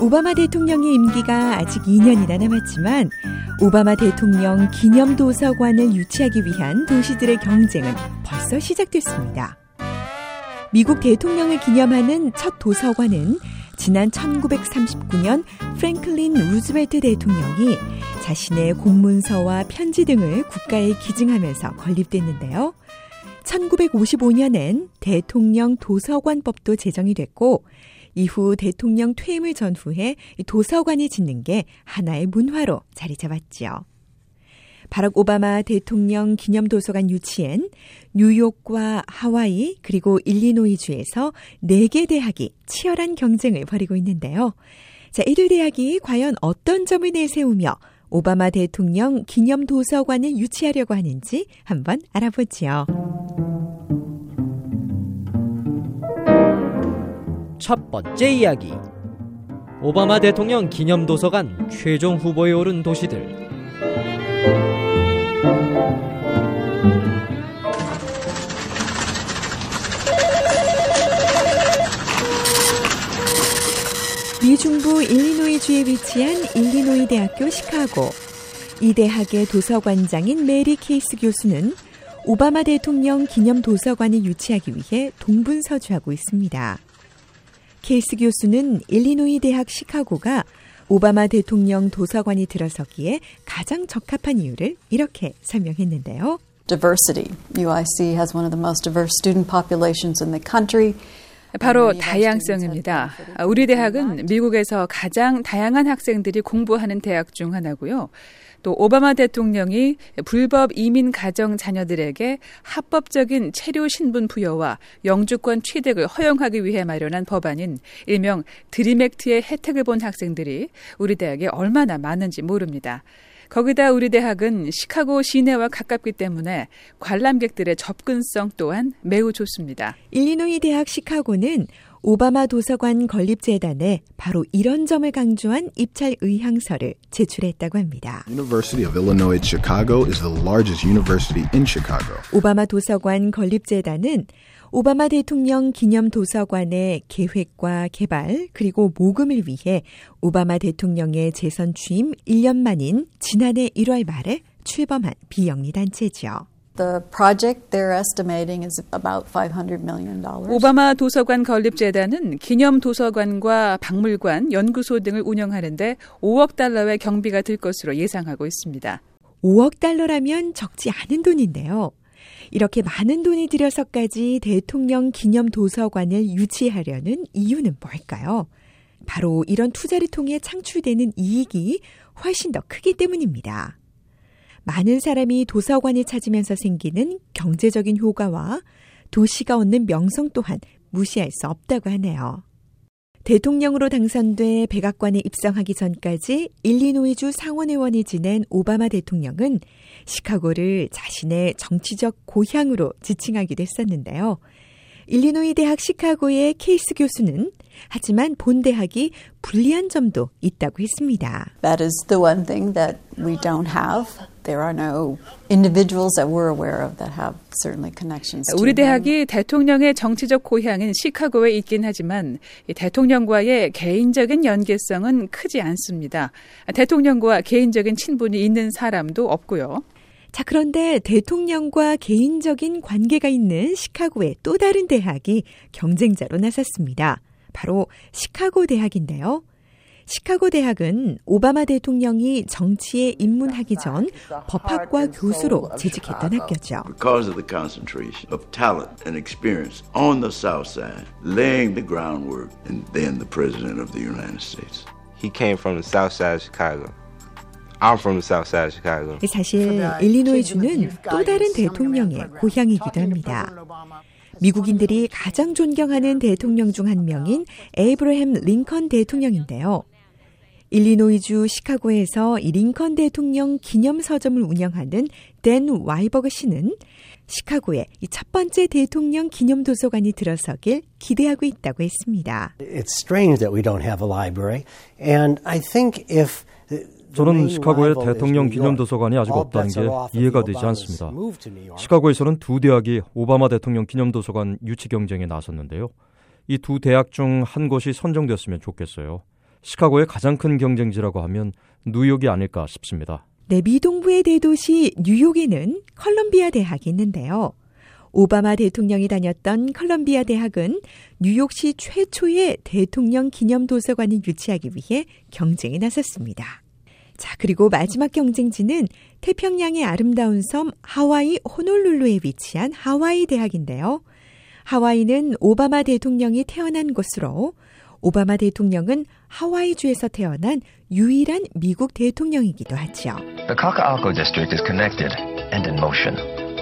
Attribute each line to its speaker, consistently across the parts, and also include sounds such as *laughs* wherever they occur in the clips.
Speaker 1: 오바마 대통령의 임기가 아직 2년이나 남았지만 오바마 대통령 기념 도서관을 유치하기 위한 도시들의 경쟁은 벌써 시작됐습니다. 미국 대통령을 기념하는 첫 도서관은 지난 1939년 프랭클린 루즈벨트 대통령이 자신의 공문서와 편지 등을 국가에 기증하면서 건립됐는데요. 1955년엔 대통령 도서관법도 제정이 됐고 이후 대통령 퇴임을 전후해 도서관을 짓는 게 하나의 문화로 자리 잡았지요. 바락 오바마 대통령 기념 도서관 유치엔 뉴욕과 하와이 그리고 일리노이주에서 4개 대학이 치열한 경쟁을 벌이고 있는데요. 자, 이들 대학이 과연 어떤 점을 내세우며 오바마 대통령 기념 도서관을 유치하려고 하는지 한번 알아보지요.
Speaker 2: 첫 번째 이야기. 오바마 대통령 기념 도서관 최종 후보에 오른 도시들.
Speaker 1: 미 중부 일리노이주에 위치한 일리노이 대학교 시카고. 이 대학의 도서관장인 메리 케이스 교수는 오바마 대통령 기념 도서관을 유치하기 위해 동분서주하고 있습니다. 케이스 교수는 일리노이 대학 시카고가 오바마 대통령 도서관이 들어서기에 가장 적합한 이유를 이렇게 설명했는데요.
Speaker 3: Diversity. UIC has one of the most diverse student populations in the country.
Speaker 4: 바로 다양성입니다. 우리 대학은 미국에서 가장 다양한 학생들이 공부하는 대학 중 하나고요. 또 오바마 대통령이 불법 이민 가정 자녀들에게 합법적인 체류 신분 부여와 영주권 취득을 허용하기 위해 마련한 법안인 일명 드림액트의 혜택을 본 학생들이 우리 대학에 얼마나 많은지 모릅니다. 거기다 우리 대학은 시카고 시내와 가깝기 때문에 관람객들의 접근성 또한 매우 좋습니다.
Speaker 1: 일리노이 대학 시카고는 오바마 도서관 건립재단에 바로 이런 점을 강조한 입찰 의향서를 제출했다고 합니다.
Speaker 5: University of Illinois at Chicago is the largest university in Chicago.
Speaker 1: 오바마 도서관 건립재단은 오바마 대통령 기념 도서관의 계획과 개발 그리고 모금을 위해 오바마 대통령의 재선 취임 1년 만인 지난해 1월 말에 출범한 비영리 단체죠.
Speaker 3: The project they're estimating is about 500 million dollars.
Speaker 4: 오바마 도서관 건립 재단은 기념 도서관과 박물관, 연구소 등을 운영하는데 5억 달러의 경비가 들 것으로 예상하고 있습니다.
Speaker 1: 5억 달러라면 적지 않은 돈인데요. 이렇게 많은 돈이 들여서까지 대통령 기념 도서관을 유치하려는 이유는 뭘까요? 바로 이런 투자를 통해 창출되는 이익이 훨씬 더 크기 때문입니다. 많은 사람이 도서관을 찾으면서 생기는 경제적인 효과와 도시가 얻는 명성 또한 무시할 수 없다고 하네요. 대통령으로 당선돼 백악관에 입성하기 전까지 일리노이주 상원의원이 지낸 오바마 대통령은 시카고를 자신의 정치적 고향으로 지칭하기도 했었는데요. 일리노이 대학 시카고의 케이스 교수는 하지만 본 대학이 불리한 점도 있다고 했습니다.
Speaker 3: That is the one thing that we don't have. There are no individuals that we're aware of that have certainly connections to
Speaker 4: 우리. 대학이 대통령의 정치적 고향인 시카고에 있긴 하지만 이 대통령과의 개인적인 연계성은 크지 않습니다. 대통령과 개인적인 친분이 있는 사람도 없고요.
Speaker 1: 자, 그런데 대통령과 개인적인 관계가 있는 시카고의 또 다른 대학이 경쟁자로 나섰습니다. 바로 시카고 대학인데요. 시카고 대학은 오바마 대통령이 정치에 입문하기 전 법학과 교수로 재직했던 학교죠.
Speaker 6: because of the concentration of talent and experience on the South Side, laying the groundwork, and then the President of the United States.
Speaker 7: He came from the south side of Chicago. I'm from the south side of Chicago.
Speaker 1: 사실 일리노이주는 또 다른 대통령의 고향이기도 합니다. 미국인들이 가장 존경하는 대통령 중 한 명인 에이브러햄 링컨 대통령인데요. 일리노이주 시카고에서 링컨 대통령 기념 서점을 운영하는 댄 와이버그 씨는 시카고에 첫 번째 대통령 기념 도서관이 들어서길 기대하고 있다고 했습니다.
Speaker 8: It's strange that we don't have a library, and I think if
Speaker 9: 저는 시카고에 대통령 기념 도서관이 아직 없다는 게 이해가 되지 않습니다. 시카고에서는 두 대학이 오바마 대통령 기념 도서관 유치 경쟁에 나섰는데요. 이 두 대학 중 한 곳이 선정됐으면 좋겠어요. 시카고의 가장 큰 경쟁지라고 하면 뉴욕이 아닐까 싶습니다.
Speaker 1: 네, 미동부의 대도시 뉴욕에는 컬럼비아 대학이 있는데요. 오바마 대통령이 다녔던 컬럼비아 대학은 뉴욕시 최초의 대통령 기념 도서관을 유치하기 위해 경쟁에 나섰습니다. 자, 그리고 마지막 경쟁지는 태평양의 아름다운 섬 하와이 호놀룰루에 위치한 하와이 대학인데요. 하와이는 오바마 대통령이 태어난 곳으로 오바마 대통령은 하와이주에서 태어난 유일한 미국 대통령이기도 하죠.
Speaker 10: The Kaka'ako district is connected and in motion,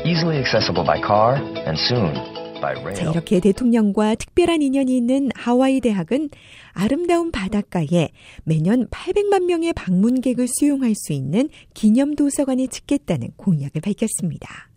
Speaker 10: easily accessible by car and soon by rail.
Speaker 1: 자, 이렇게 대통령과 특별한 인연이 있는 하와이 대학은 아름다운 바닷가에 매년 800만 명의 방문객을 수용할 수 있는 기념 도서관을 짓겠다는 공약을 밝혔습니다.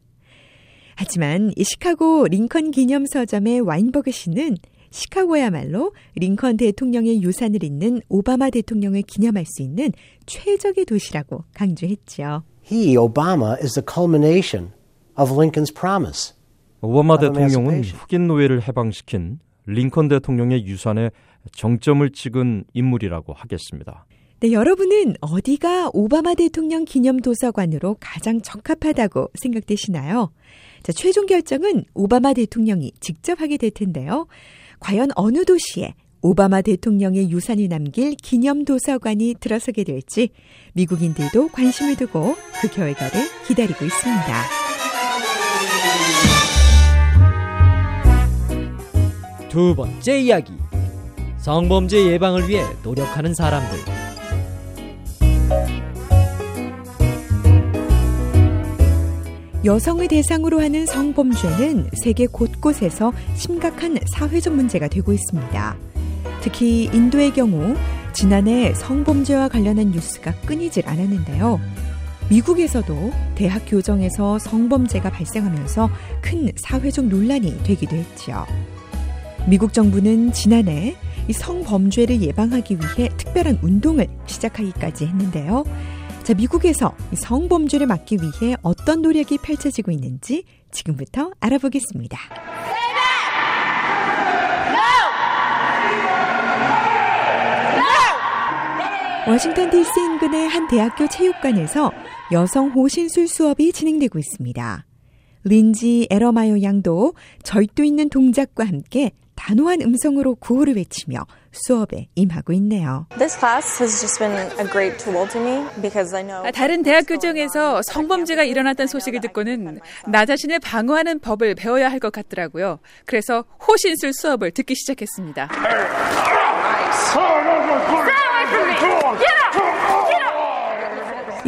Speaker 1: 하지만 이 시카고 링컨 기념 서점의 와인버그 씨는 시카고야말로 링컨 대통령의 유산을 잇는 오바마 대통령을 기념할 수 있는 최적의 도시라고 강조했죠.
Speaker 8: he, Obama, is the culmination of Lincoln's promise.
Speaker 9: 오바마 대통령은 흑인 노예를 해방시킨 링컨 대통령의 유산에 정점을 찍은 인물이라고 하겠습니다.
Speaker 1: 네, 여러분은 어디가 오바마 대통령 기념 도서관으로 가장 적합하다고 생각되시나요? 자, 최종 결정은 오바마 대통령이 직접 하게 될 텐데요. 과연 어느 도시에 오바마 대통령의 유산이 남길 기념 도서관이 들어서게 될지 미국인들도 관심을 두고 그 결과를 기다리고 있습니다.
Speaker 2: 두 번째 이야기. 성범죄 예방을 위해 노력하는 사람들.
Speaker 1: 여성을 대상으로 하는 성범죄는 세계 곳곳에서 심각한 사회적 문제가 되고 있습니다. 특히 인도의 경우 지난해 성범죄와 관련한 뉴스가 끊이질 않았는데요. 미국에서도 대학 교정에서 성범죄가 발생하면서 큰 사회적 논란이 되기도 했지요. 미국 정부는 지난해 이 성범죄를 예방하기 위해 특별한 운동을 시작하기까지 했는데요. 자, 미국에서 성범죄를 막기 위해 어떤 노력이 펼쳐지고 있는지 지금부터 알아보겠습니다. 워싱턴 DC 인근의 한 대학교 체육관에서 여성 호신술 수업이 진행되고 있습니다. 린지 에러마요 양도 절도 있는 동작과 함께 단호한 음성으로 구호를 외치며 수업에 임하고 있네요.
Speaker 4: 다른 대학 교정에서 성범죄가 일어났다는 소식을 듣고는 나 자신을 방어하는 법을 배워야 할 것 같더라고요. 그래서 호신술 수업을 듣기 시작했습니다.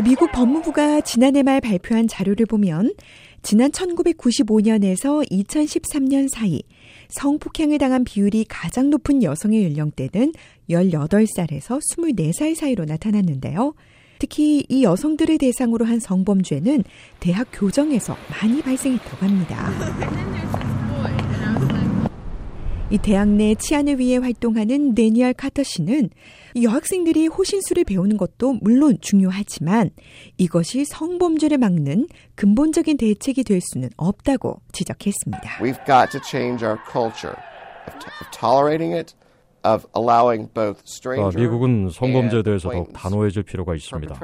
Speaker 1: 미국 법무부가 지난해 말 발표한 자료를 보면 지난 1995년에서 2013년 사이 성폭행을 당한 비율이 가장 높은 여성의 연령대는 18살에서 24살 사이로 나타났는데요. 특히 이 여성들을 대상으로 한 성범죄는 대학 교정에서 많이 발생했다고 합니다. *laughs* 이 대학 내 치안을 위해 활동하는 데니얼 카터 씨는 여학생들이 호신술을 배우는 것도 물론 중요하지만 이것이 성범죄를 막는 근본적인 대책이 될 수는 없다고 지적했습니다.
Speaker 11: We've got to change our culture of, t- of tolerating it, of allowing both
Speaker 9: 아, 미국은 성범죄에 대해서 더욱 단호해질 필요가 있습니다.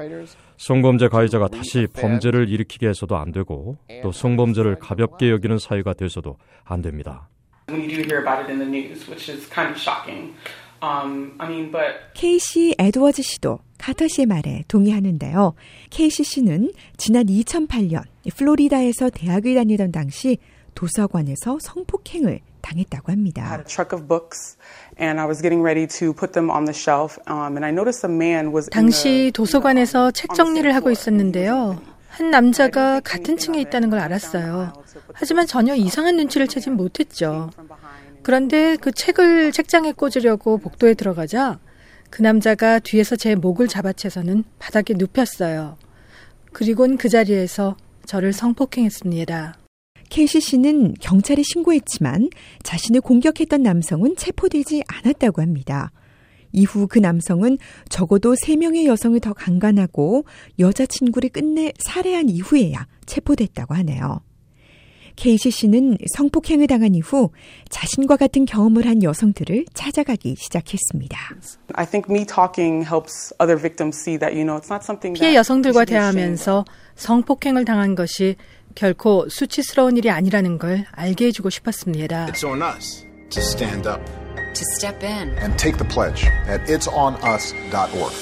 Speaker 9: 성범죄 가해자가 다시 범죄를 일으키게 해서도 안 되고 또 성범죄를 가볍게 여기는 사회가 돼서도 안 됩니다.
Speaker 12: When you do hear about it in the news, which is kind of shocking. Um, I mean, but
Speaker 1: 케이시 에드워즈 씨도 카터 씨의 말에 동의하는데요. 케이시 씨는 지난 2008년 플로리다에서 대학을 다니던 당시 도서관에서 성폭행을 당했다고
Speaker 12: I
Speaker 1: 합니다.
Speaker 12: had a truck of books, and I was getting ready to put them on the shelf, um, and I noticed a man was. in
Speaker 13: 당시
Speaker 12: the-
Speaker 13: 도서관에서 책 정리를 하고 있었는데요. 한 남자가 같은 층에 있다는 걸 알았어요. 하지만 전혀 이상한 눈치를 채진 못했죠. 그런데 그 책을 책장에 꽂으려고 복도에 들어가자 그 남자가 뒤에서 제 목을 잡아채서는 바닥에 눕혔어요. 그리곤 그 자리에서 저를 성폭행했습니다.
Speaker 1: 케이시 씨는 경찰에 신고했지만 자신을 공격했던 남성은 체포되지 않았다고 합니다. 이후 그 남성은 적어도 3명의 여성을 더 강간하고 여자친구를 끝내 살해한 이후에야 체포됐다고 하네요. 케이시 씨는 성폭행을 당한 이후 자신과 같은 경험을 한 여성들을 찾아가기 시작했습니다.
Speaker 13: 피해 여성들과 대화하면서 성폭행을 당한 것이 결코 수치스러운 일이 아니라는 걸 알게 해주고 싶었습니다.
Speaker 5: To step in, and take the pledge at itsonus.org.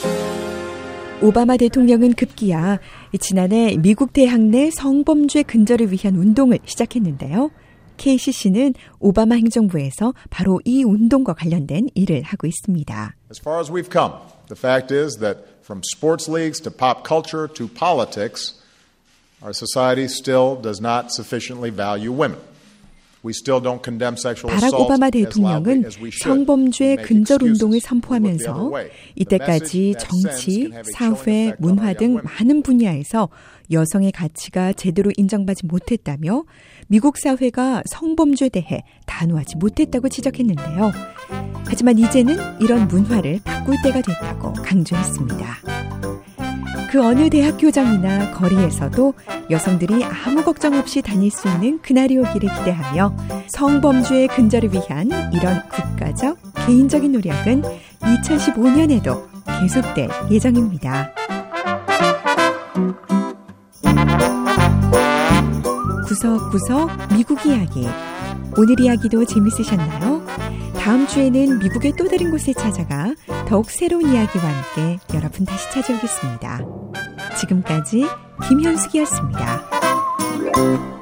Speaker 1: 오바마 대통령은 급기야 지난해 미국 대학 내 성범죄 근절을 위한 운동을 시작했는데요. KCC는 오바마 행정부에서 바로 이 운동과 관련된 일을 하고 있습니다.
Speaker 14: As far as we've come, the fact is that from sports leagues to pop culture to politics, our society still does not sufficiently value women.
Speaker 1: 바락 오바마 대통령은 성범죄 근절 운동을 선포하면서 이때까지 정치, 사회, 문화 등 많은 분야에서 여성의 가치가 제대로 인정받지 못했다며 미국 사회가 성범죄에 대해 단호하지 못했다고 지적했는데요. 하지만 이제는 이런 문화를 바꿀 때가 됐다고 강조했습니다. 그 어느 대학교장이나 거리에서도 여성들이 아무 걱정 없이 다닐 수 있는 그날이 오기를 기대하며 성범죄의 근절을 위한 이런 국가적, 개인적인 노력은 2015년에도 계속될 예정입니다. 구석구석 미국 이야기. 오늘 이야기도 재밌으셨나요? 다음 주에는 미국의 또 다른 곳에 찾아가 더욱 새로운 이야기와 함께 여러분 다시 찾아오겠습니다. 지금까지 김현숙이었습니다.